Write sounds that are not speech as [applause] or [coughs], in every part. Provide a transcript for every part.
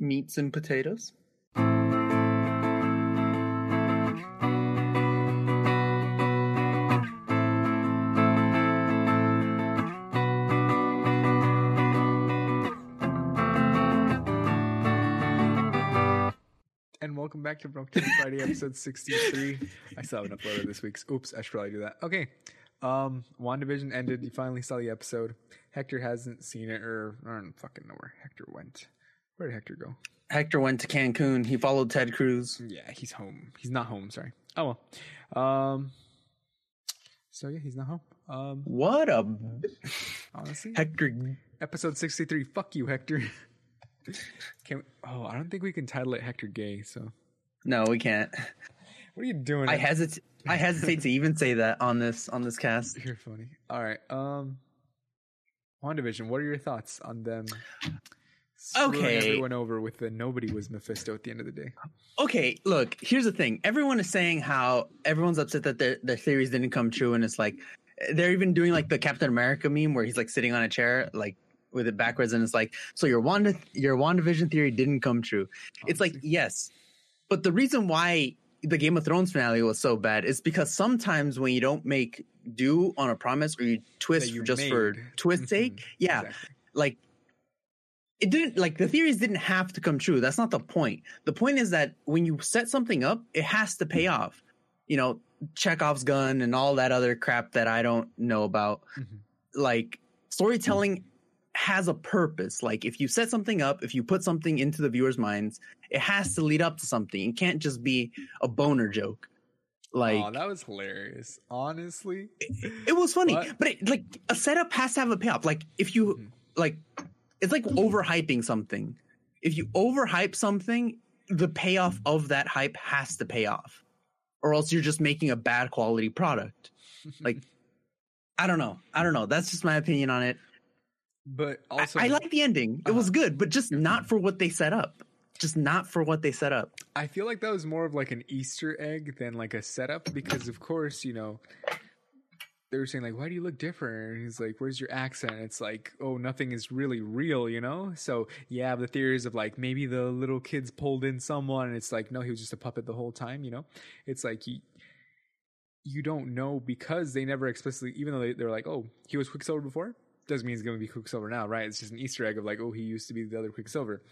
meats and potatoes. And welcome back to Broke Down Friday, episode 63. I still haven't uploaded this week's. Oops, I should probably do that. Okay. Um, WandaVision ended. You finally saw the episode. Hector hasn't seen it, or I don't fucking know where Hector went. Where did Hector go? Hector went to Cancun. He followed Ted Cruz. Yeah, he's home. He's not home, sorry. Oh well. Um so yeah, he's not home. Um What a honestly. Hector. episode 63. Fuck you, Hector. can we, oh, I don't think we can title it Hector Gay, so No, we can't. what are you doing? I hesitate. I hesitate to even say that on this on this cast. You're funny. All right. Um WandaVision, what are your thoughts on them Okay. everyone over with the nobody was Mephisto at the end of the day? Okay, look. Here's the thing. Everyone is saying how everyone's upset that their their theories didn't come true, and it's like they're even doing like the Captain America meme where he's like sitting on a chair, like with it backwards, and it's like, so your Wanda your WandaVision theory didn't come true. It's like yes, but the reason why the Game of Thrones finale was so bad is because sometimes when you don't make do on a promise or you twist you just for made. twist Mhm. sake, yeah, Exactly. like it didn't like the theories didn't have to come true. That's not the point. The point is that when you set something up, it has to pay off. You know, Chekhov's gun and all that other crap that I don't know about. Mhm. Like storytelling has a purpose. Like if you set something up, if you put something into the viewer's minds, it has to lead up to something. It can't just be a boner joke. Like oh, that was hilarious. Honestly. it was funny, What? but it, like a setup has to have a payoff. Like if you Mhm. like, it's like overhyping something. If you overhype something, the payoff of that hype has to pay off, or else you're just making a bad quality product. [laughs] Like, I don't know. I don't know. That's just my opinion on it. but also I, like the ending. It was Uh-huh. good, but just not for what they set up. Just not for what they set up. I feel like that was more of like an Easter egg than like a setup because of course, you know, they were saying like, "Why do you look different?" And he's like, "Where's your accent?" It's like, "Oh, nothing is really real," you know. So yeah, the theories of like maybe the little kids pulled in someone, and it's like, no, he was just a puppet the whole time, you know. It's like you you don't know because they never explicitly, even though they, they're like, "Oh, he was Quicksilver before," doesn't mean he's going to be Quicksilver now, right? It's just an Easter egg of like, "Oh, he used to be the other Quicksilver."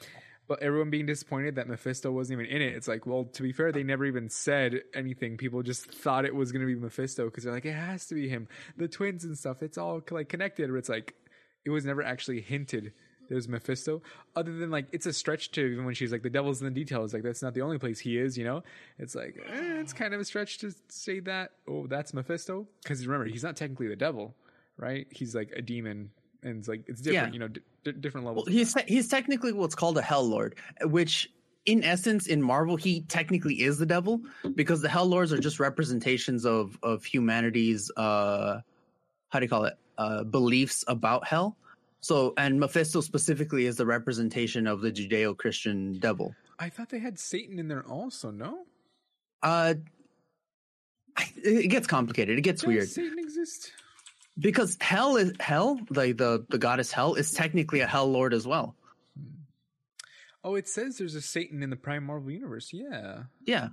But everyone being disappointed that Mephisto wasn't even in it. It's like, well, to be fair, they never even said anything. People just thought it was going to be Mephisto because they're like, it has to be him. The twins and stuff, it's all like connected. But it's like, it was never actually hinted there's Mephisto. Other than like, it's a stretch to even when she's like, the devil's in the details. Like, that's not the only place he is, you know? It's like, eh, it's kind of a stretch to say that, oh, that's Mephisto. Because remember, he's not technically the devil, right? He's like a demon. And it's like, it's different, Yeah. you know, d- different Well, levels. he's te- he's technically what's called a Hell Lord, which in essence in Marvel he technically is the devil because the Hell Lords are just representations of of humanity's uh how do you call it uh beliefs about hell. So and Mephisto specifically is the representation of the Judeo-Christian devil. I thought they had Satan in there also, no? Uh it gets complicated. It gets Does weird Satan exist? Because hell is hell, like the the goddess Hel is technically a hell lord as well. Oh, it says there's a Satan in the Prime Marvel universe. Yeah. Yeah.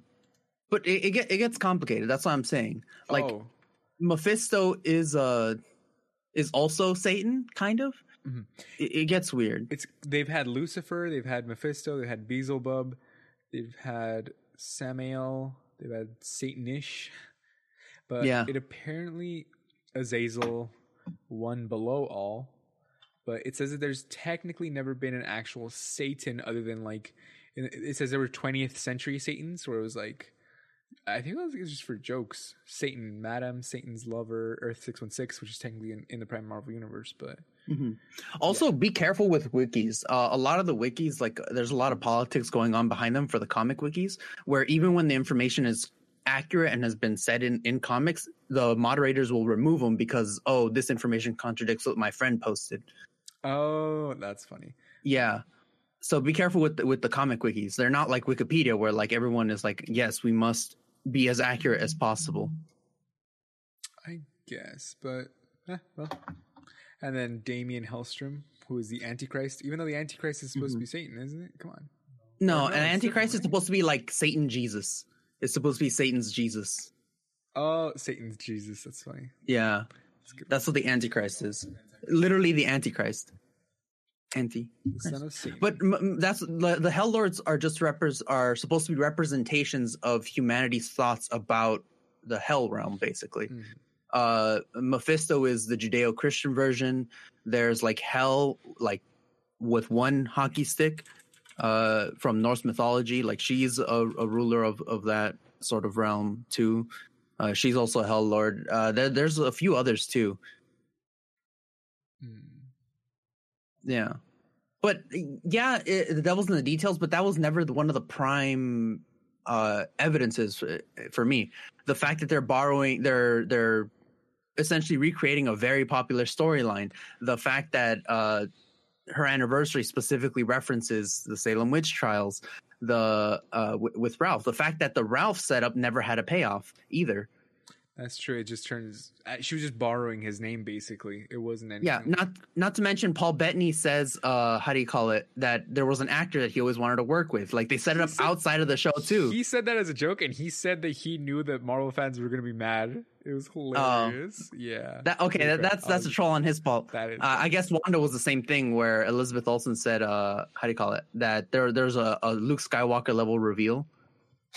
But it, it, get, it gets complicated. That's what I'm saying. Like oh, Mephisto is uh is also Satan, kind of. Mhm. It, it gets weird. it's they've had Lucifer, they've had Mephisto, they've had Beelzebub, they've had Samael, they've had Satannish, but Yeah. it apparently Azazel one below all. But it says that there's technically never been an actual Satan other than like it says there were 20th century Satans where it was like I think it was, just for jokes. Satan, Madam, Satan's lover, Earth six one six, which is technically in, in the Prime Marvel universe, but Mhm. Also, be careful with wikis. Uh, a lot of the wikis, like there's a lot of politics going on behind them for the comic wikis, where even when the information is accurate and has been said in in comics, the moderators will remove them because oh, this information contradicts what my friend posted. oh, that's funny. Yeah. So be careful with the, with the comic wikis. They're not like Wikipedia where like everyone is like, yes, we must be as accurate as possible. I guess, but eh, well. And then Daimon Hellstrom, who is the Antichrist, even though the Antichrist is supposed to be Satan, isn't it? Come on, No, no, an antichrist is different, right? supposed to be like Satan Jesus. It's supposed to be Satan's Jesus. Oh, Satan's Jesus. That's funny. Yeah, That's that's what the antichrist is. Literally the antichrist. Anti. The son of Satan. But m- that's the, the hell lords are just repres are supposed to be representations of humanity's thoughts about the hell realm, basically. Mhm. Uh, Mephisto is the Judeo-Christian version. There's like Hel, like with one hockey stick, uh, from Norse mythology. Like she's a, a ruler of of that sort of realm too. Uh, she's also a hell lord. Uh, there, there's a few others too. Mm. Yeah. But yeah, it, the devil's in the details, but that was never the, one of the prime uh evidences for, for me. The fact that they're borrowing they're they're essentially recreating a very popular storyline. The fact that uh her anniversary specifically references the Salem witch trials, the uh w- with Ralph. The fact that the Ralph setup never had a payoff either. That's true. It just turns. uh, She was just borrowing his name, basically. It wasn't anything. Yeah, not not to mention Paul Bettany says, uh, how do you call it? That there was an actor that he always wanted to work with. Like they set it He up said- outside of the show too. He said that as a joke, and he said that he knew that Marvel fans were going to be mad. It was hilarious. yeah. Oh. That okay, that, that's that's a troll on his part. That is. Uh, I guess Wanda was the same thing where Elizabeth Olsen said, uh, how do you call it? That there there's a, a Luke Skywalker level reveal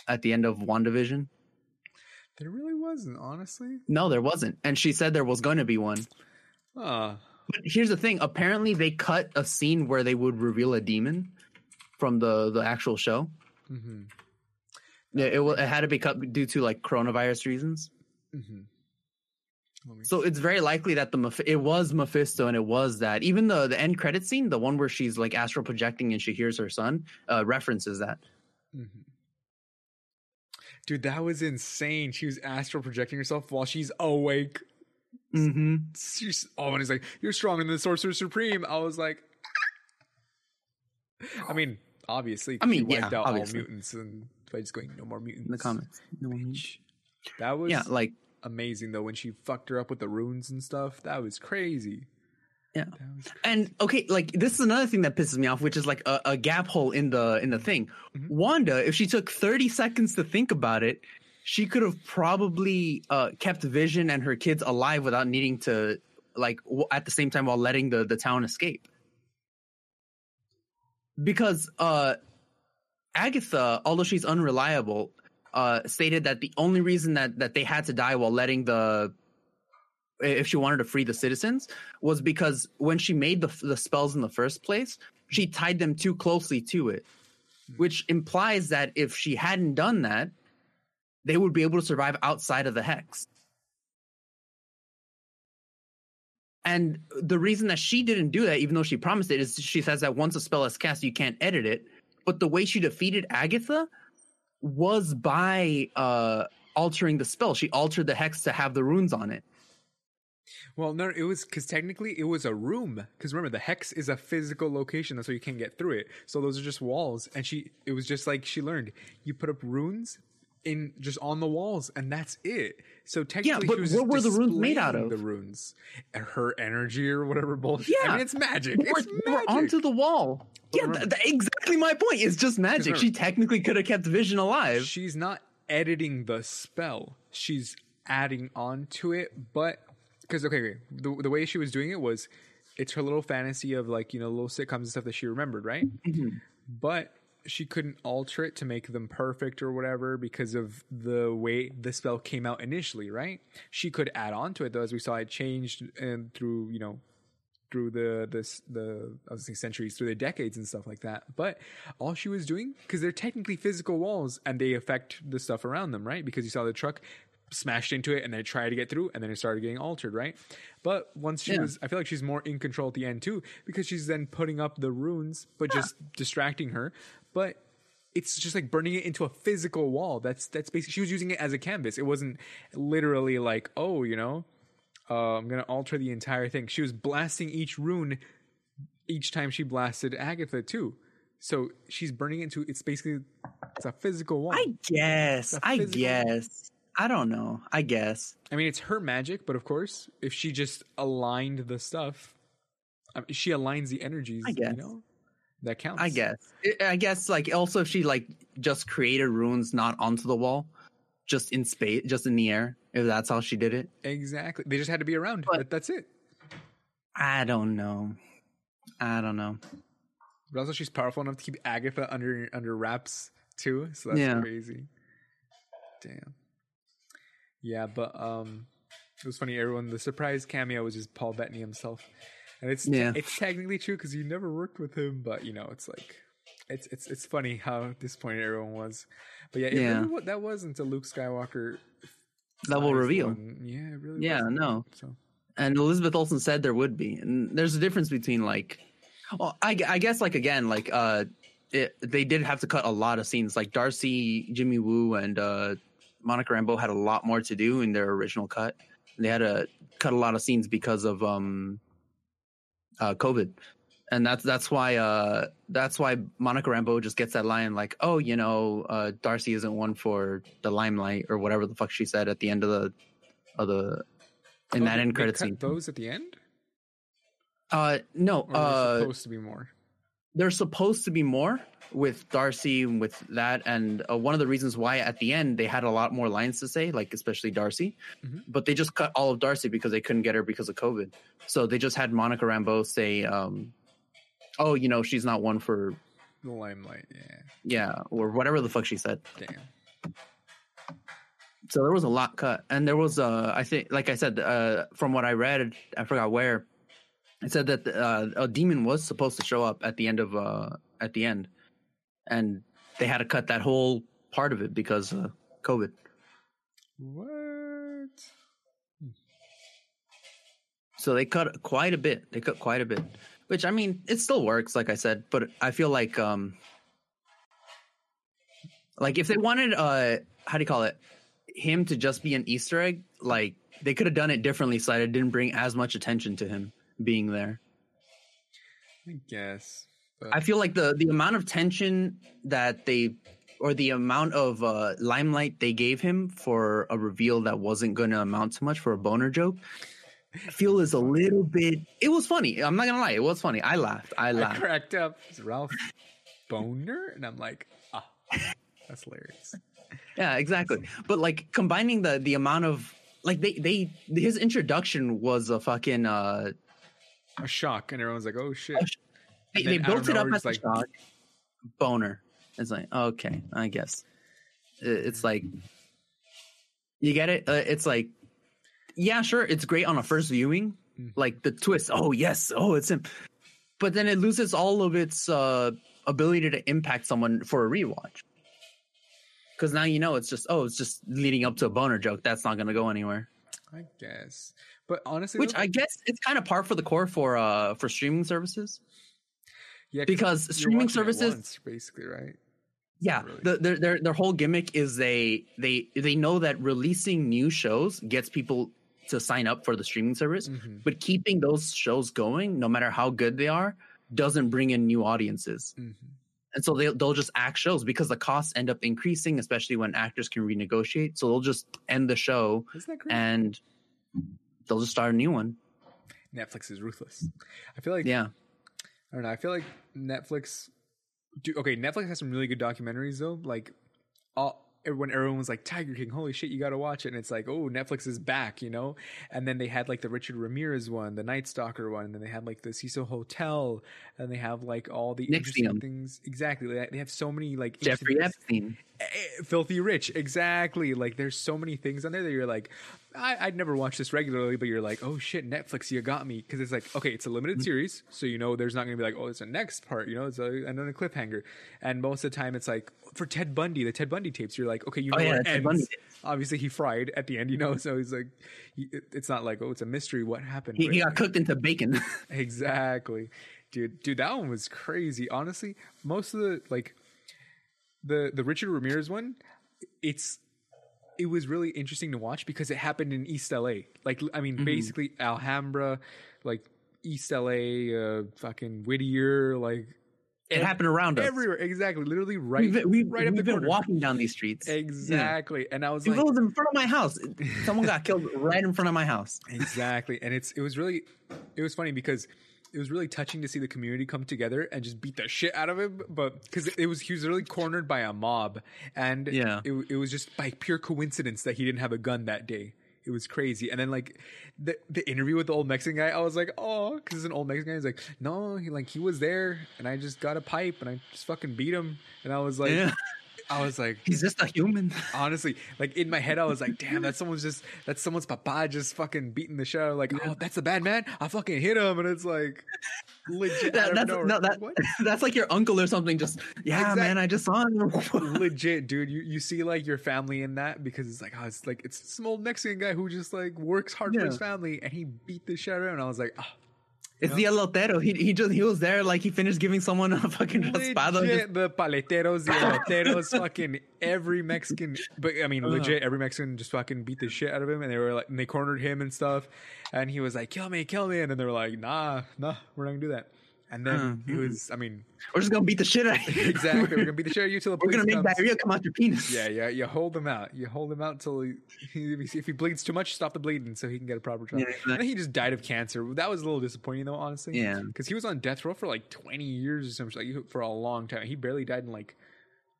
at the end of WandaVision. There really wasn't, honestly. No, there wasn't, and she said there was going to be one. Ah. But here's the thing: apparently, they cut a scene where they would reveal a demon from the the actual show. Mm-hmm. Yeah, it, it had to be cut due to like coronavirus reasons. Mm-hmm. So it's very likely that the it was Mephisto and it was that. Even the the end credit scene, the one where she's like astral projecting and she hears her son, uh, references that. Mhm. Dude, that was insane. She was astral projecting herself while she's awake. Mm-hmm. She's, oh, and he's like, "You're stronger than the Sorcerer Supreme." I was like, I mean, obviously, I mean, she yeah, out obviously. all mutants and by just going, "No more mutants." In the comments, no mutants. That was yeah, like amazing though when she fucked her up with the runes and stuff. That was crazy. Yeah. And okay, like this is another thing that pisses me off, which is like a, a gap hole in the in the thing. Mhm. Wanda, if she took thirty seconds to think about it, she could have probably uh, kept Vision and her kids alive without needing to like w- at the same time while letting the the town escape. Because uh, Agatha, although she's unreliable, uh, stated that the only reason that that they had to die while letting the if she wanted to free the citizens was because when she made the the spells in the first place, she tied them too closely to it, which implies that if she hadn't done that, they would be able to survive outside of the hex. And the reason that she didn't do that, even though she promised it, is she says that once a spell is cast, you can't edit it. But the way she defeated Agatha was by uh, altering the spell. She altered the hex to have the runes on it. Well, no, it was because technically it was a room. Because remember, the hex is a physical location, that's why you can't get through it. So those are just walls, and she, it was just like she learned. You put up runes in just on the walls, and that's it. So technically, yeah, but she was what were the runes made out of? The runes, her energy or whatever bullshit. I Yeah. mean, it's magic. Were, It's they were magic. onto the wall. But Yeah, remember- th- th- exactly my point. It's just magic. remember- She technically could have kept Vision alive. She's not editing the spell. She's adding on to it, but because okay, okay, the the way she was doing it was, it's her little fantasy of like you know little sitcoms and stuff that she remembered, right? Mm-hmm. But she couldn't alter it to make them perfect or whatever because of the way the spell came out initially, right? She could add on to it though, as we saw it changed and through you know through the this the I was saying centuries through the decades and stuff like that. But all she was doing because they're technically physical walls and they affect the stuff around them, right? Because you saw the truck smashed into it and then it tried to get through and then it started getting altered, right? But once she Yeah. was, I feel like she's more in control at the end too because she's then putting up the runes, but just distracting her. But it's just like burning it into a physical wall. That's that's basically she was using it as a canvas. It wasn't literally like, oh, you know, uh, I'm gonna alter the entire thing. She was blasting each rune each time she blasted Agatha too. So she's burning it into it's basically it's a physical wall. I guess. I guess. I don't know. I guess. I mean, it's her magic, but of course, if she just aligned the stuff, I mean, she aligns the energies. I guess. You know, That counts. I guess. I- guess like also if she like just created runes not onto the wall, just in space, just in the air. If that's how she did it, Exactly. They just had to be around. But- that's it. I don't know. I don't know. But also, she's powerful enough to keep Agatha under under wraps too. So that's Yeah. crazy. Damn. Yeah, but um, it was funny. Everyone, the surprise cameo was just Paul Bettany himself, and it's Yeah. it's technically true because you never worked with him, but you know, it's like it's it's it's funny how disappointed everyone was. But yeah, Yeah. really, that wasn't a Luke Skywalker Level reveal. one. Yeah, it really. Yeah, wasn't. no. So And Elizabeth Olsen said there would be, and there's a difference between like, well, I, I guess like again like uh, it, they did have to cut a lot of scenes. Like Darcy, Jimmy Woo, and uh, Monica Rambeau had a lot more to do in their original cut. They had to cut a lot of scenes because of um, uh, COVID, and that's that's why uh, that's why Monica Rambeau just gets that line like, oh, you know, uh, Darcy isn't one for the limelight or whatever the fuck she said at the end of the of the in Oh, that end credit scene. Those at the end, Uh, no, or uh, supposed to be more. There's supposed to be more with Darcy and with that, and uh, one of the reasons why at the end they had a lot more lines to say, like especially Darcy, Mhm. but they just cut all of Darcy because they couldn't get her because of COVID. So they just had Monica Rambeau say, um, "Oh, you know, she's not one for The limelight. Yeah. yeah," or whatever the fuck she said. Damn. So there was a lot cut, and there was uh, I think, like I said, uh, from what I read, I forgot where. It said that uh, a demon was supposed to show up at the end of uh, at the end, and they had to cut that whole part of it because uh, COVID. What? So they cut quite a bit. They cut quite a bit, which I mean, it still works, like I said. But I feel like, um, like if they wanted, uh, how do you call it, him to just be an Easter egg, like they could have done it differently, so that it didn't bring as much attention to him being there. I guess. But I feel like the the amount of tension that they or the amount of uh, limelight they gave him for a reveal that wasn't going to amount to much for a boner joke, I feel is a little bit. It was funny. I'm not gonna lie. It was funny. I laughed. I I laughed. cracked up. It's Ralph Bohner, and I'm like, ah, that's hilarious. Yeah, exactly. But like combining the the amount of like they they his introduction was a fucking uh A shock, and everyone's like, oh shit. Sh- they, they built it up as like shock. boner. It's like okay, I guess it's like you get it. Uh, it's like yeah, sure, it's great on a first viewing, Mhm. like the twist. Oh yes, oh it's him, but then it loses all of its uh ability to impact someone for a rewatch. Because now you know it's just oh it's just leading up to a boner joke that's not gonna go anywhere. I guess. But honestly, Which I guess it's kind of par for the core for uh for streaming services. Yeah, because streaming services- once, basically, right? Yeah, Really. the, their their their whole gimmick is they they they know that releasing new shows gets people to sign up for the streaming service, Mhm. but keeping those shows going, no matter how good they are, doesn't bring in new audiences. Mhm. And so they they'll just act shows because the costs end up increasing, especially when actors can renegotiate. So they'll just end the show Isn't that great? and they'll just start a new one. Netflix is ruthless. I feel like Yeah, I don't know. I feel like Netflix. Do, okay, Netflix has some really good documentaries though. Like, all when everyone was like Tiger King, holy shit, you got to watch it. And it's like, oh, Netflix is back, you know. And then they had like the Richard Ramirez one, the Night Stalker one, and then they had like the Cecil Hotel, and they have like all the interesting things. Exactly, they have so many like Jeffrey. Epstein. Eh, filthy rich exactly like there's so many things on there that you're like I, i'd never watch this regularly but you're like oh shit netflix you got me because it's like okay it's a limited mm-hmm. series so you know there's not gonna be like oh it's a next part you know it's uh, a, then a cliffhanger and most of the time it's like for ted bundy the ted bundy tapes you're like okay you oh, know Oh, yeah, Ted. Bundy obviously he fried at the end you know so he's like he, it's not like oh it's a mystery what happened He, he got cooked into bacon. [laughs] Exactly. Dude, dude, that one was crazy. Honestly, most of the like the the Richard Ramirez one, it's it was really interesting to watch because it happened in East LA. Like I mean, basically Alhambra, like East LA, uh fucking Whittier, like it happened around us. everywhere. Exactly. Literally right We've, we've, right up we've the been corner. walking down these streets. Exactly. And I was It like was in front of my house. Someone got [laughs] killed right in front of my house. exactly and it's it was really it was funny because it was really touching to see the community come together and just beat the shit out of him. But because it was he was really cornered by a mob, and Yeah. it, it was just by pure coincidence that he didn't have a gun that day. It was crazy. And then like the the interview with the old Mexican guy, I was like, oh, because it's an old Mexican guy. He's like, no, he like he was there, and I just got a pipe and I just fucking beat him. And I was like, yeah, I was like, he's just a human. honestly, like in my head, I was like, damn, that's someone's just that's someone's papa just fucking beating the shit out. of- Like, oh, that's a bad man. I fucking hit him, and it's like legit. That, that's no, that, [laughs] that's like your uncle or something. Just yeah, Exact- man, I just saw him. [laughs] legit, dude. You you see like your family in that because it's like, oh, it's like it's some old Mexican guy who just like works hard for his family, and he beat the shit out of him. And I was like, oh, It's the elotero. He he just he was there like he finished giving someone a fucking legit, the paleteros, the eloteros, fucking every Mexican. But I mean, Uh. legit, every Mexican just fucking beat the shit out of him, and they were like, and they cornered him and stuff, and he was like, "Kill me, kill me," and then they were like, "Nah, nah, we're not gonna do that." And then Uh, he was, I mean, We're just gonna beat the shit out of you. [laughs] exactly, we're gonna beat the shit out of you till the We're gonna make comes. diarrhea come out your penis. Yeah, yeah, you hold him out. You hold him out till he, if he bleeds too much, stop the bleeding so he can get a proper trial. Yeah, exactly. And then he just died of cancer. That was a little disappointing though, honestly. Yeah. because he was on death row for like twenty years or something, like for a long time. He barely died in like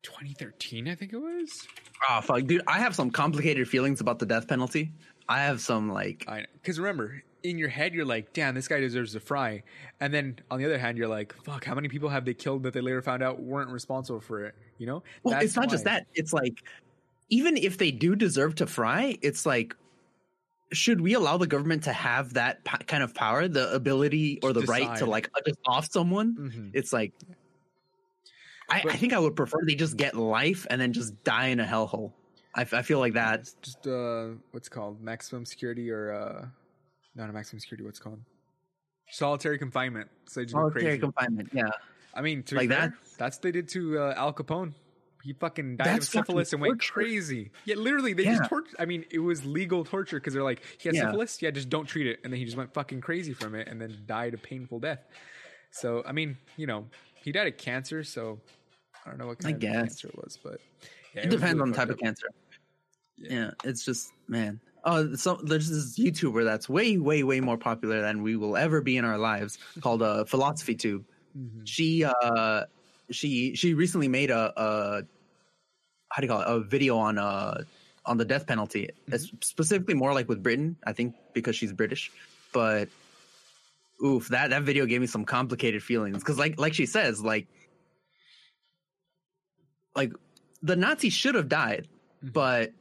2013, I think it was. Oh fuck, dude! I have some complicated feelings about the death penalty. I have some like because remember in your head you're like, damn, this guy deserves to fry, and then on the other hand you're like, fuck, how many people have they killed that they later found out weren't responsible for it? You know? Well, That's it's not just that. It's like even if they do deserve to fry, it's like should we allow the government to have that p- kind of power, the ability or the right to like just off someone? Mhm. It's like I, But- I think I would prefer they just get life and then just die in a hellhole. I, f- I feel like that. Just uh, what's it called maximum security or uh, not a maximum security. What's it called solitary confinement. So they just go Solitary confinement. Yeah, I mean, to Like that? That's what they did to uh, Al Capone. He fucking died That's of syphilis and went torture. crazy. Yeah, literally, they Yeah. just tortured. I mean, it was legal torture because they're like, he has Yeah. syphilis. Yeah, just don't treat it. And then he just went fucking crazy from it and then died a painful death. So, I mean, you know, he died of cancer. So, I don't know what I kind of guess. cancer it was, but yeah, it, was depends really on the type fucked of up. cancer. Yeah. it's just man. Oh, so there's this YouTuber that's way, way, way more popular than we will ever be in our lives [laughs] called uh, Philosophy Tube. Mhm. She uh she she recently made a, a how do you call it a video on uh on the death penalty. It's specifically more like with Britain, I think because she's British. But oof, that that video gave me some complicated feelings because like like she says like like the Nazis should have died, Mhm. but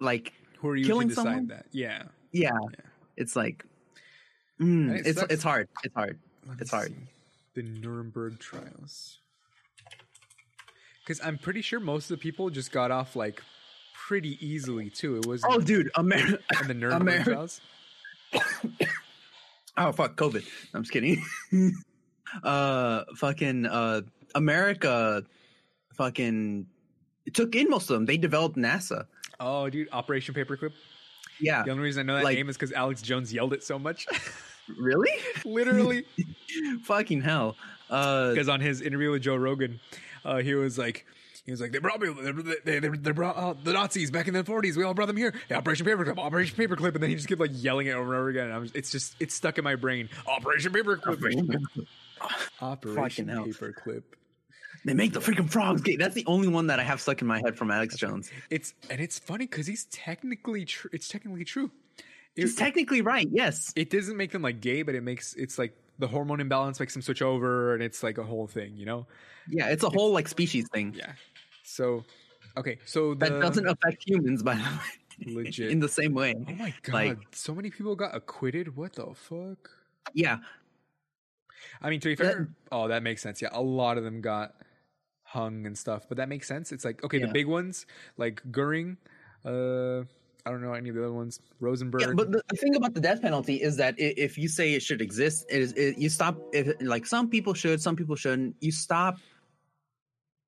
like Who are you killing to decide someone? that? Yeah. yeah, Yeah. it's like mm, it it's sucks. it's hard. It's hard. It's hard. see. The Nuremberg trials. Because I'm pretty sure most of the people just got off like pretty easily too. It was Oh, dude, America. in the [laughs] Nuremberg Ameri- trials. [coughs] Oh fuck, COVID. I'm just kidding. [laughs] uh, fucking uh, America, fucking took in most of them. They developed NASA. Oh, dude, Operation Paperclip. Yeah, The only reason I know that Like- name is because Alex Jones yelled it so much. [laughs] really? Literally, [laughs] fucking hell. Uh, because on his interview with Joe Rogan, uh, he was like. He was like, they brought me, they, they, they, brought out the Nazis back in the 40s. We all brought them here. Yeah, Operation Paperclip, Operation Paperclip. And then he just kept like yelling it over and over again. And it's just, it's stuck in my brain. Operation Paperclip. Operation [laughs] hell. Paperclip. They make the freaking frogs gay. That's the only one that I have stuck in my head from Alex Jones. It's and it's funny because he's technically true. It's technically true. It, He's technically right. Yes. it doesn't make them like gay, but it makes it's like the hormone imbalance makes them switch over, and it's like a whole thing, you know? Yeah, it's a whole like species thing Yeah. So, okay, so the, that doesn't affect humans, by the way. Legit. in the same way. Oh my god! like- so many people got acquitted. What the fuck? Yeah, I mean, to be That- fair, oh, that makes sense. Yeah, a lot of them got hung and stuff, but that makes sense. It's like okay, the big ones like Goering. Uh, I don't know any of the other ones. Rosenberg. Yeah, but the, thing about the death penalty is that if you say it should exist, it is it, you stop. If, like some people should, some people shouldn't. You stop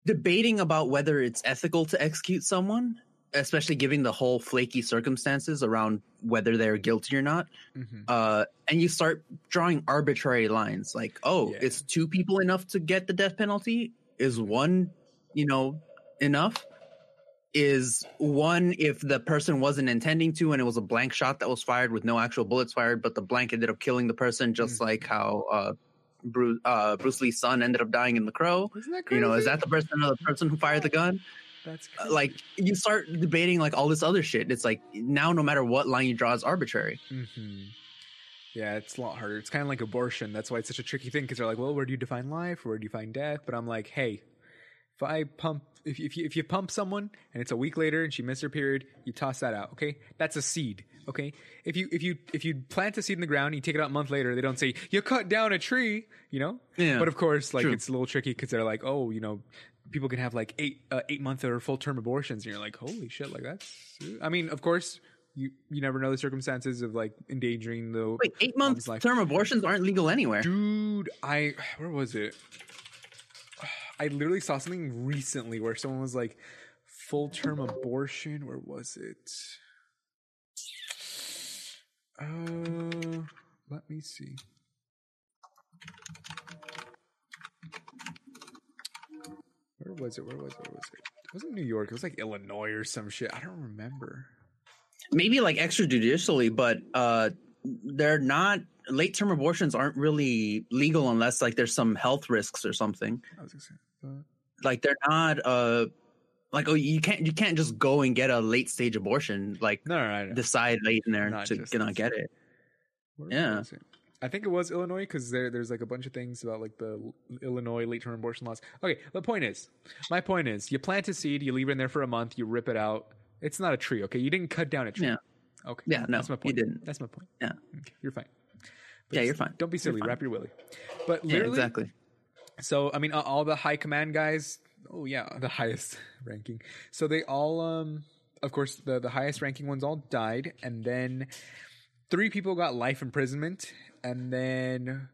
debating about whether it's ethical to execute someone, especially given the whole flaky circumstances around whether they're guilty or not. Mhm. Uh, and you start drawing arbitrary lines, like, oh, Yeah. is two people enough to get the death penalty? Is one, you know, enough? is one if the person wasn't intending to and it was a blank shot that was fired with no actual bullets fired, but the blank ended up killing the person, just Mhm. like how uh, Bruce uh, Bruce Lee's son ended up dying in The Crow. Isn't that crazy? You know, is that the person the person who fired the gun? That's Uh, crazy. Like you start debating like all this other shit. It's like now no matter what line you draw is arbitrary. hmm Yeah, it's a lot harder. It's kind of like abortion. That's why it's such a tricky thing because they're like, well, where do you define life? Where do you define death? But I'm like, hey, if I pump, if if you, if you pump someone and it's a week later and she missed her period, you toss that out. Okay, that's a seed. Okay, if you if you if you plant a seed in the ground, and you take it out a month later, they don't say you cut down a tree. You know. Yeah. But of course, like True. it's a little tricky because they're like, oh, you know, people can have like eight uh, eight month or full term abortions, and you're like, holy shit, like that's. I mean, of course, you you never know the circumstances of like endangering the Wait, eight month One's term abortions aren't legal anywhere. dude. I where was it? I literally saw something recently where someone was like, full term abortion. Where was it? Uh, let me see. Where was it? Where was it? Where was it? It wasn't New York. It was like Illinois or some shit. I don't remember. Maybe like extrajudicially, but uh, they're not. Late term abortions aren't really legal unless like there's some health risks or something. I was gonna say, but Like they're not. Uh, like oh, you can't you can't just go and get a late stage abortion. Like no, no, no, decide late in there Not to just not get it. Yeah. I think it was Illinois because there, there's like a bunch of things about like the Illinois late term abortion laws. Okay, the point is, my point is, you plant a seed, you leave it in there for a month, you rip it out. It's not a tree, okay? You didn't cut down a tree. Yeah. Okay. Yeah, no, that's my point. you didn't. That's my point. Yeah. Okay, you're fine. Yeah, you're fine. Don't be silly. Wrap your willy. But Yeah, literally, exactly. so I mean, all the high command guys. Oh yeah, the highest [laughs] ranking. So they all, um, of course, the the highest ranking ones all died, and then three people got life imprisonment, and then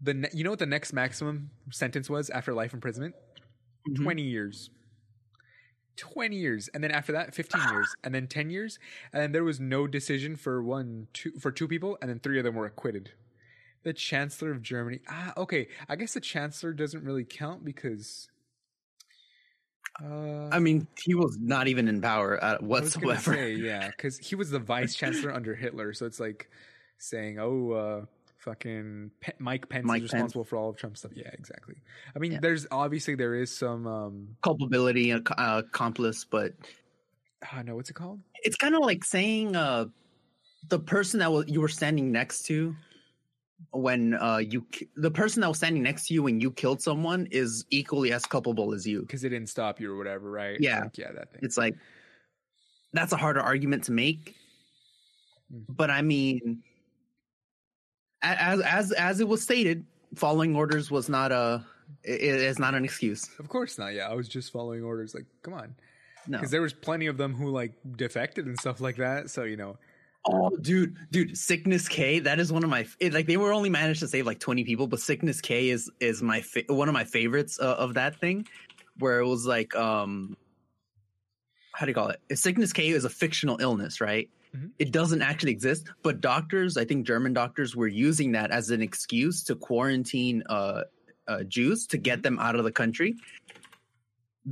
the ne- you know what the next maximum sentence was after life imprisonment? Mhm. Twenty years. 20 years and then after that 15 years and then 10 years and then there was no decision for one two for two people and then three of them were acquitted the chancellor of germany ah okay i guess the chancellor doesn't really count because uh I mean, he was not even in power uh, whatsoever. say, yeah because he was the vice chancellor under hitler so it's like saying oh uh fucking Pe- mike pence Mike is Pence. responsible for all of trump's stuff yeah exactly i mean Yeah. there's obviously there is some um Culpability, uh, accomplice, but i know what's it called it's kind of like saying uh the person that was, you were standing next to when uh you the person that was standing next to you when you killed someone is equally as culpable as you because it didn't stop you or whatever, right? Yeah. Like, yeah, that thing. it's like that's a harder argument to make Mhm. but i mean as as as it was stated following orders was not a it is not an excuse Of course not. Yeah, I was just following orders. Like, come on, no because there was plenty of them who like defected and stuff like that. So you know, Oh, dude, dude, Sickness K. That is one of my it, like. They were only managed to save like twenty people, but Sickness K is is my fa- one of my favorites uh, of that thing, where it was like um, how do you call it? Sickness K is a fictional illness, right? Mhm. It doesn't actually exist, but doctors, I think German doctors, were using that as an excuse to quarantine uh, uh Jews to get them out of the country.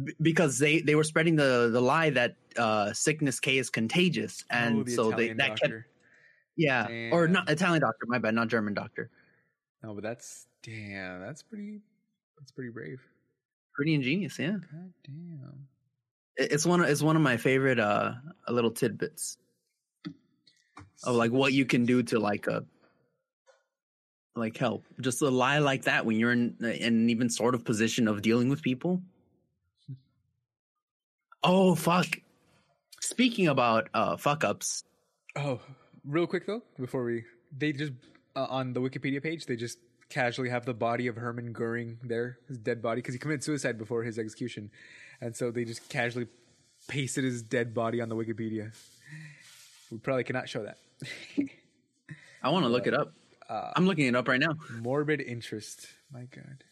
B- Because they, they were spreading the, the lie that uh, sickness K is contagious, and oh, the so they that kept doctor. yeah, or not Italian doctor. My bad, not German doctor. No, but that's damn. That's pretty. That's pretty brave. Pretty ingenious, yeah. God damn. It's one. Of, it's one of my favorite uh little tidbits of like what you can do to like a like help. Just a lie like that when you're in, in an even sort of position of dealing with people. Oh fuck! Speaking about uh fuck ups, Oh, real quick though, before we, they just uh, on the Wikipedia page, they just casually have the body of Hermann Goering there, his dead body, because he committed suicide before his execution, and so they just casually pasted his dead body on the Wikipedia. We probably cannot show that. I want to look it up. Uh, I'm looking it up right now, morbid interest. My God.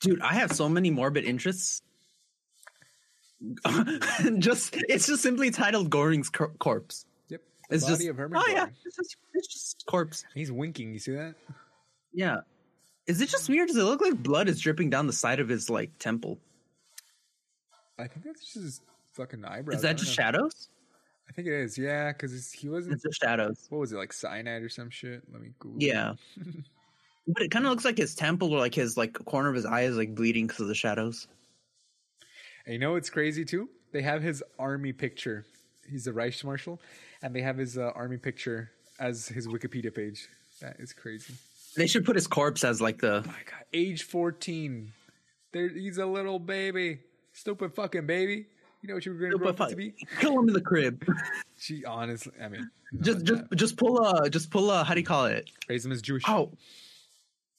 dude. I have so many morbid interests. [laughs] just it's just simply titled Goring's cor- corpse. Yep. It's body just oh yeah, it's just, it's just corpse. He's winking. You see that? Yeah, is it just weird? Does it look like blood is dripping down the side of his like temple? I think that's just fucking eyebrows. Is that just know. shadows? I think it is. Yeah, because he wasn't. It's just shadows. What was it like cyanide or some shit? Let me Google. Yeah. [laughs] But it kind of looks like his temple or like his like corner of his eye is like bleeding because of the shadows. And you know what's crazy too? They have his army picture. He's a Reichsmarschall, and they have his uh, army picture as his Wikipedia page. That is crazy. They should put his corpse as like the My God, age fourteen. There, he's a little baby. Stupid fucking baby. You know what you were going to to be? kill him in the crib. [laughs] She honestly, I mean, [laughs] just just that. just pull a just pull a how do you call it? raise him as Jewish. Oh,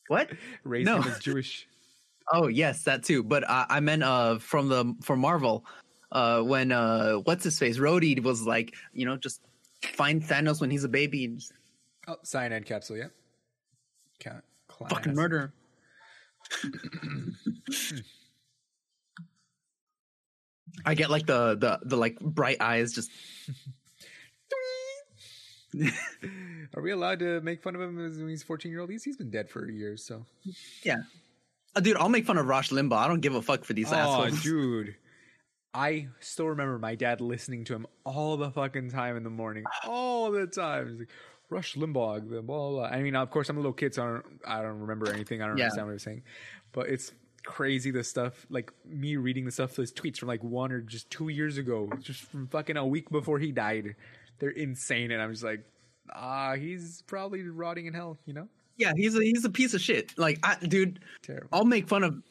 what? [laughs] raise no. him as Jewish. Oh yes, that too. But I, I meant uh from the from Marvel, uh when uh what's his face Rhodey was like you know just find Thanos when he's a baby and just Oh, cyanide capsule. Yeah. Class. fucking murder. I get like the the the like bright eyes just [laughs] Are we allowed to make fun of him as when he's fourteen year old? He's he's been dead for years, so. yeah. Uh, dude, I'll make fun of Rush Limbaugh. I don't give a fuck for these Oh, assholes. [laughs] dude. I still remember my dad listening to him all the fucking time in the morning. All the time. He's like, Rush Limbaugh, the blah, blah, blah. I mean, of course, I'm a little kid, so I don't, I don't remember anything. I don't Yeah. understand what he was saying. But it's crazy, the stuff, like me reading the stuff, those tweets from like one or just two years ago, just from fucking a week before he died. They're insane. And I'm just like, ah, he's probably rotting in hell, you know? Yeah, he's a he's a piece of shit. Like, I, dude, Terrible. I'll make fun of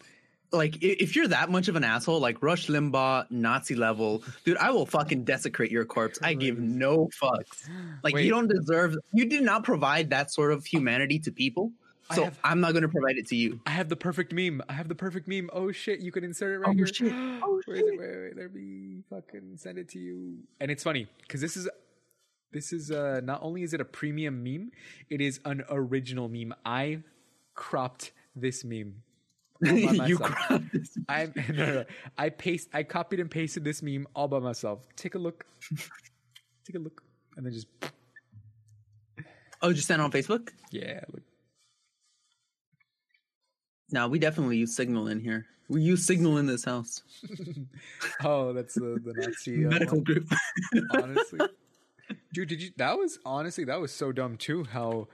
like if you're that much of an asshole, like Rush Limbaugh, Nazi level, dude, I will fucking desecrate your corpse. I give no fucks. Like Wait. you don't deserve. You did not provide that sort of humanity to people, so have- I'm not going to provide it to you. I have the perfect meme. I have the perfect meme. Oh shit, you can insert it right Oh, here. shit. [gasps] Oh, wait, wait, wait, wait, let me fucking send it to you. And it's funny because this is this is uh not only is it a premium meme, it is an original meme. I cropped this meme. [laughs] you myself. cried. [laughs] I [laughs] no, no, no. I paste I copied and pasted this meme all by myself. Take a look. Take a look. And then just Oh, just send it on Facebook. yeah, look. No, we definitely use Signal in here. We use Signal in this house. [laughs] Oh, that's the, the Nazi uh, Medical one. group. [laughs] honestly. Dude, did you? That was honestly that was so dumb too. How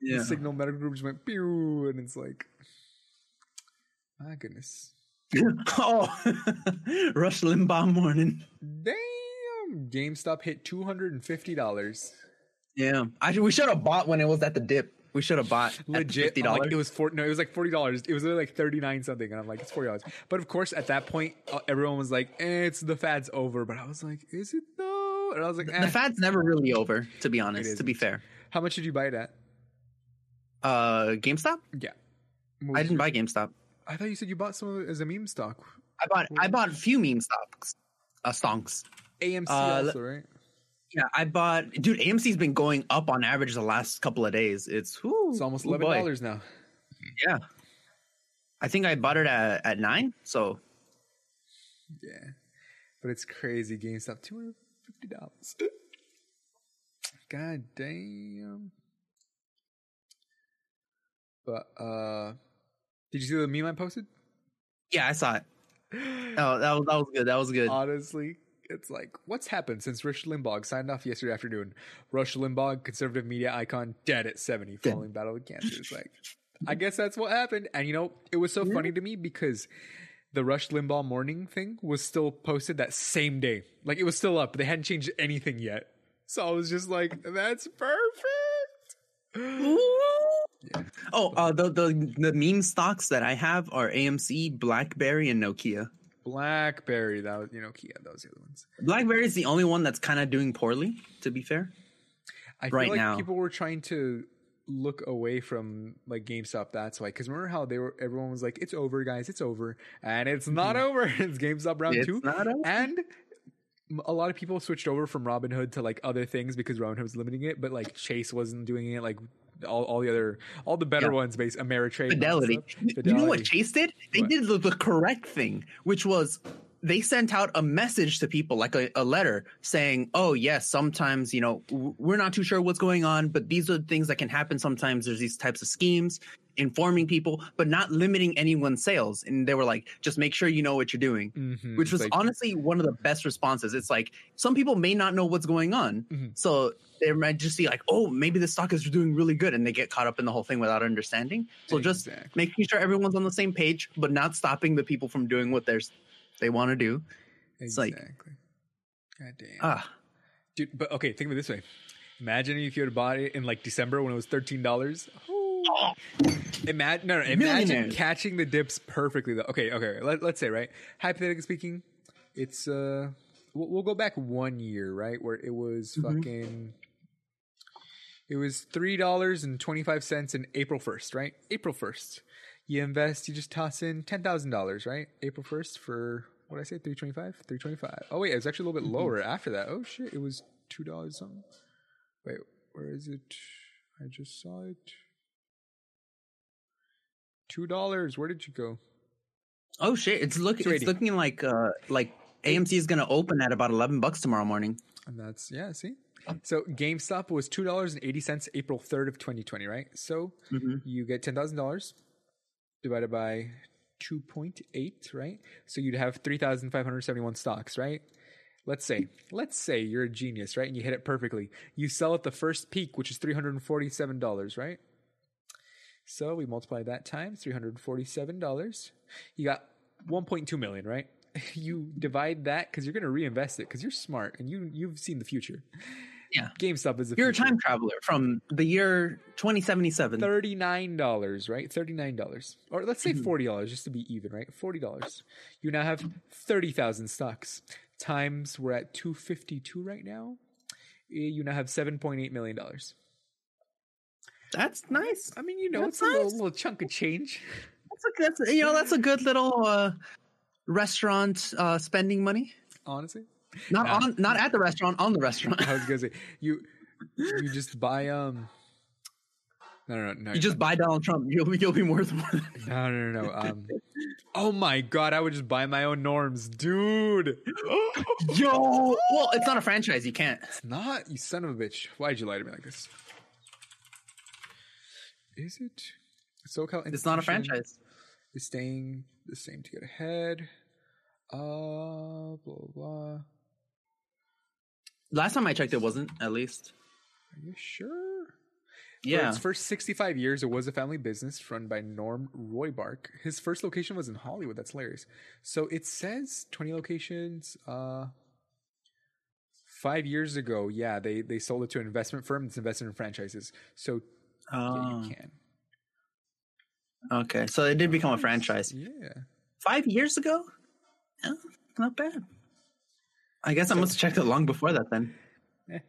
yeah. the signal medical group just went pew, and it's like, my goodness, [laughs] oh, Rush Limbaugh morning. damn! GameStop hit two hundred and fifty dollars. Yeah, I, we should have bought when it was at the dip. We should have bought Legit, $50. like, it was four. No, it was like forty dollars. It was like thirty nine something, and I'm like, it's forty dollars. But of course, at that point, uh, everyone was like, eh, "It's the fad's over." But I was like, "Is it though?" And I was like, eh. the fad's never really over, to be honest. To be fair, "How much did you buy it at?" uh, GameStop. Yeah, I didn't buy GameStop. I thought you said you bought some of it as a meme stock. I bought I bought a few meme stocks, uh, stonks. AMC Uh, also, right? Yeah, I bought. Dude, AMC's been going up on average the last couple of days. It's whew, It's almost eleven dollars now. Yeah, I think I bought it at at nine. So Yeah, but it's crazy. GameStop two hundred fifty dollars. God damn. But uh, did you see the meme I posted? yeah, I saw it. [gasps] Oh, that was that was good. That was good. Honestly, it's like what's happened since Rush Limbaugh signed off yesterday afternoon. Rush Limbaugh, conservative media icon, dead at seventy, following battle with cancer. It's like, I guess that's what happened. And you know, it was so funny to me because the Rush Limbaugh morning thing was still posted that same day. Like it was still up, they hadn't changed anything yet. So I was just like, that's perfect. Yeah. Oh, uh, the the the meme stocks that I have are AMC, BlackBerry, and Nokia. Blackberry, that was you know, Kia, those are the other ones. BlackBerry is the only one that's kind of doing poorly. To be fair, I right feel like now. people were trying to look away from like GameStop. That's why, because remember how they were? Everyone was like, "It's over, guys. It's over," and it's mm-hmm. not over. [laughs] It's GameStop round It's two, and a lot of people switched over from Robinhood to like other things because Robinhood was limiting it, but like Chase wasn't doing it. Like all, all the other, all the better Yeah. ones, base Ameritrade, and all that Fidelity. stuff. You know what Chase did? They What? did the, the correct thing, which was they sent out a message to people, like a, a letter saying, "Oh yes, sometimes you know we're not too sure what's going on, but these are the things that can happen. Sometimes there's these types of schemes." Informing people, but not limiting anyone's sales. And they were like, just make sure you know what you're doing, Mhm. which was Like, honestly one of the best responses. It's like some people may not know what's going on. Mhm. So they might just be like, oh, maybe the stock is doing really good. And they get caught up in the whole thing without understanding. So just making sure everyone's on the same page, but not stopping the people from doing what they're, they want to do. It's like- exactly. God damn. Ah, Dude, but okay, think of it this way. Imagine if you had bought it in like December when it was thirteen dollars. Imagine no, no, imagine catching the dips perfectly though. Okay, okay. Let, let's say right, hypothetically speaking, it's uh, we'll, we'll go back one year, right, where it was Mhm. fucking, it was three dollars and twenty five cents in April first, right? April first, you invest, you just toss in ten thousand dollars, right? April first for what did I say, three twenty five, three twenty five. Oh wait, it was actually a little bit lower after that. Oh shit, it was two dollars something. Wait, where is it? I just saw it. Two dollars. Where did you go? oh shit! It's looking, It's looking like uh, like AMC is gonna open at about eleven bucks tomorrow morning. And that's yeah. See, so GameStop was two dollars and eighty cents April third of twenty twenty. Right. So Mhm. you get ten thousand dollars divided by two point eight. Right. So you'd have three thousand five hundred seventy one stocks. Right. Let's say, let's say you're a genius, right? And you hit it perfectly. You sell at the first peak, which is three hundred and forty-seven dollars, right? So we multiply that times three hundred forty-seven dollars. You got one point two million, right? [laughs] You divide that because you're going to reinvest it because you're smart and you you've seen the future. Yeah. GameStop is the You're a time traveler from the year twenty seventy seven. Thirty-nine dollars, right? Thirty-nine dollars, or let's say Mhm. forty dollars, just to be even, right? Forty dollars. You now have thirty thousand stocks. Times we're at two fifty-two right now. eh, You now have seven point eight million dollars. That's nice. I mean, you know, That's it's a little, nice. little chunk of change. That's a, that's you know that's a good little uh, restaurant uh, spending money. Honestly, Not on not at the restaurant, on the restaurant. I was gonna say [laughs] you you just buy um. No, no, no. no you just buy Donald Trump, you'll be you'll be worth more than no, no, no, no. Um. Oh my god, I would just buy my own norms, dude. [gasps] Yo, well, it's not a franchise. You can't. It's not, you son of a bitch. Why'd you lie to me like this? Is it? SoCal It's not a franchise. Is staying the same to get ahead. Uh, blah, blah, blah. Last time I checked, it wasn't. At least, Are you sure? For yeah. its first 65 years, it was a family business run by Norm Roybark. His first location was in Hollywood. That's hilarious. So it says 20 locations. Uh, five years ago, yeah, they they sold it to an investment firm that's invested in franchises. So yeah, Oh, you can. okay, so it did become a franchise Yeah. five years ago. Yeah, not bad. I guess I must have checked it long before that. Then [laughs]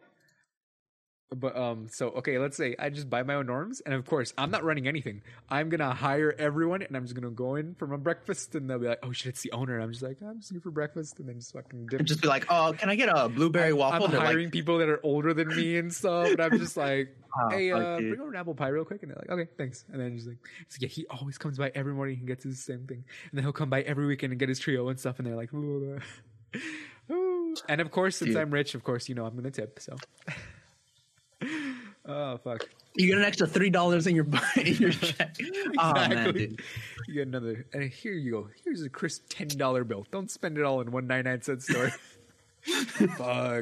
But um, so okay, let's say I just buy my own norms, and of course, I'm not running anything. I'm gonna hire everyone, and I'm just gonna go in for my breakfast, and they'll be like, "Oh shit, it's the owner." And I'm just like, "I'm just here for breakfast," and then just fucking dip. and just be like, "Oh, can I get a blueberry waffle?" I'm hiring like, people that are older than me and stuff, and I'm just like, "Oh, [laughs] "Hey, uh, bring over an apple pie real quick," and they're like, "Okay, thanks." And then just like, yeah, he always comes by every morning and gets his same thing, and then he'll come by every weekend and get his trio and stuff, and they're like, blah, blah, blah. [laughs] And of course, since Dude. I'm rich, of course, you know I'm gonna tip. So, [laughs] oh fuck. You get an extra three dollars in your [laughs] in your check. Oh man, dude. You get another, and here you go. Here's a crisp ten dollar bill. Don't spend it all in one ninety nine cent store. [laughs] Fuck. I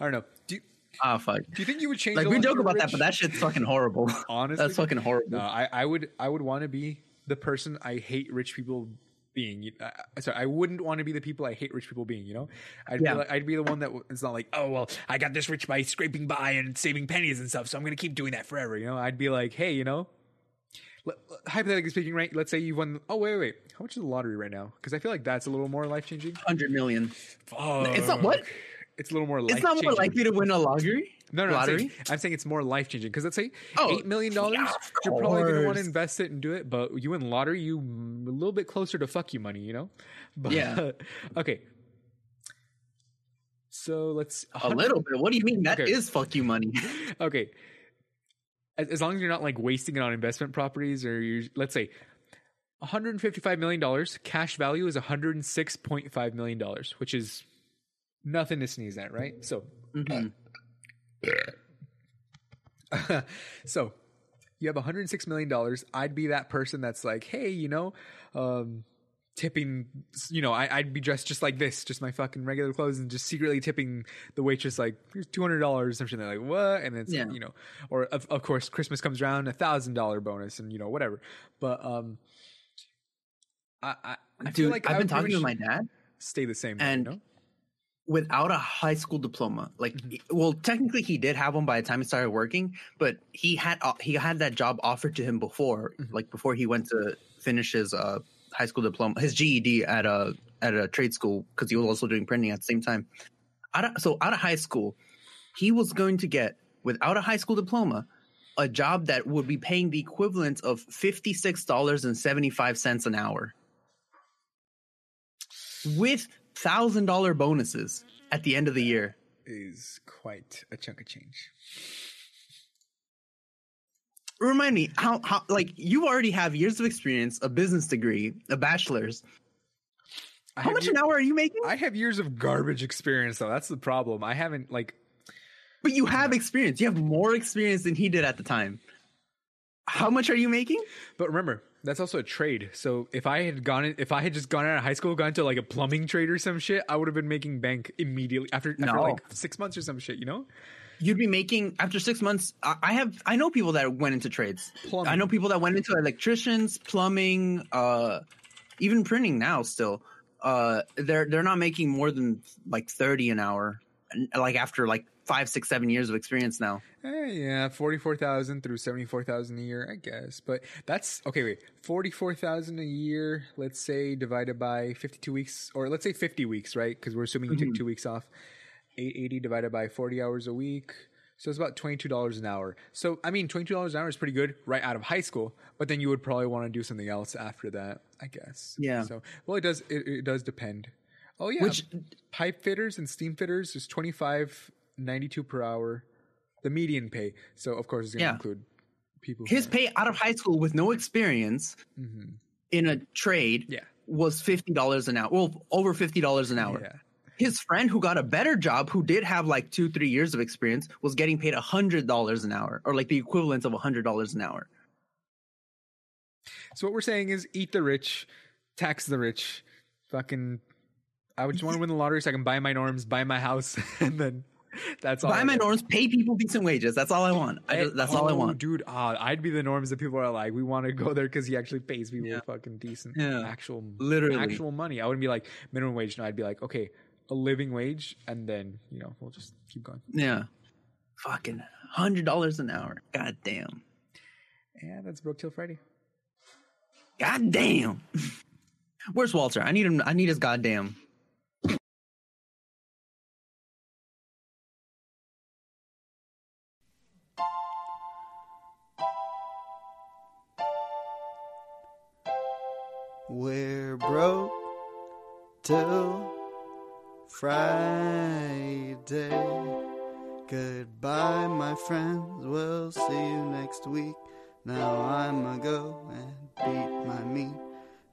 don't know. Do you, Oh fuck. do you think you would change? Like we joke if you were about that, but that shit's fucking horrible. honestly, That's fucking horrible. No, I, I would I would want to be the person I hate rich people being. You- Uh, sorry, I wouldn't want to be the people I hate rich people being. You know, I'd Yeah. be like, I'd be the one that w- it's not like, oh well, I got this rich by scraping by and saving pennies and stuff, so I'm gonna keep doing that forever. You know, I'd be like, hey, you know. let- Hypothetically speaking, right? Let's say you won. Oh wait, wait, wait. How much is the lottery right now? Because I feel like that's a little more life changing. Hundred million. It's not what? It's a little more It's not more likely to win a lottery. no, no, I'm saying, I'm saying it's more life changing because let's say Oh, eight million dollars, yeah, you're probably going to want to invest it and do it. But you win lottery, you a little bit closer to fuck you money, you know? [laughs] But, Yeah. okay. So let's A little bit. What do you mean? That is Okay. fuck you money. [laughs] Okay. As, as long as you're not like wasting it on investment properties, or you let's say 155 million dollars. Cash value is 106.5 million dollars, which is nothing to sneeze at, right? So, Mhm. [laughs] so you have 106 million dollars. I'd be that person that's like, hey, you know, um, tipping. You know, I, I'd be dressed just like this, just my fucking regular clothes, and just secretly tipping the waitress like, here's 200 dollars. Something they're like, what? And then Yeah. you know, or of, of course, Christmas comes around, a thousand dollar bonus, and you know, whatever. But um, I I, I feel Dude, like I've been talking to my dad. stay the same, and- you know? Without a high school diploma like Mm-hmm. well technically he did have one by the time he started working but he had uh, he had that job offered to him before Mhm. like before he went to finish his uh high school diploma his GED at a at a trade school because he was also doing printing at the same time out of, so out of high school he was going to get without a high school diploma a job that would be paying the equivalent of $56.75 an hour with thousand dollar bonuses at the end of the year. Is quite a chunk of change. Remind me how how like you already have years of experience, a business degree, a bachelor's. I How much ye- an hour are you making? I have years of garbage experience though. That's the problem. I haven't like But you have experience. You have more experience than he did at the time. How much are you making? but remember, that's also a trade. So if I had gone in, if I had just gone out of high school, gone to like a plumbing trade or some shit, I would have been making bank immediately after after like 6 months or some shit, you know? You'd be making after six months. I I have I know people that went into trades. Plumbing. I know people that went into electricians, plumbing, uh, even printing now. Still, uh, they're they're not making more than like thirty an hour. Like after like five, six, seven years of experience now. Eh, yeah, 44,000 through 74,000 a year, I guess. But that's okay, wait. 44,000 a year, let's say divided by 52 weeks or let's say 50 weeks, right? Cuz we're assuming you take 2 weeks off. 880 divided by 40 hours a week. So it's about $22 an hour. So I mean, $22 an hour is pretty good right out of high school, but then you would probably want to do something else after that, I guess. Yeah. So, well it does it, it does depend. Oh yeah. Which pipe fitters and steam fitters is 25.92 per hour the median pay so of course it's going to Yeah. include people his pay out of high school with no experience Mhm. in a trade yeah was fifty dollars an hour. Well, over fifty dollars an hour. yeah His friend who got a better job, who did have like two, three years of experience, was getting paid hundred dollars an hour, or like the equivalent of hundred dollars an hour. so what we're saying is eat the rich tax the rich fucking i would just want to [laughs] win the lottery so i can buy my norms buy my house [laughs] and then [laughs] that's all Buy I my want. norms, pay people decent wages. That's all I want. I just, that's all I Oh, want. dude ah, i'd be the norms that people are like we want to go there because he actually pays people Yeah. fucking decent Yeah. actual Literally. actual money i wouldn't be like minimum wage no i'd be like okay a living wage and then you know we'll just keep going Yeah. Fucking hundred dollars an hour. God damn. Yeah, that's Broke Till Friday. God damn. [laughs] Where's Walter? I need him. I need his goddamn. We're broke till Friday. Goodbye, my friends. We'll see you next week. Now I'ma go and beat my meat.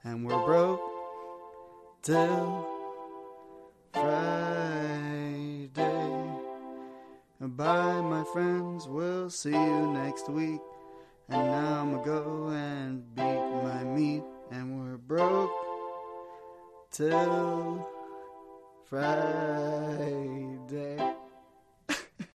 And we're broke till Friday. Goodbye, my friends. We'll see you next week. And now I'ma go and beat my meat and we're broke till Friday.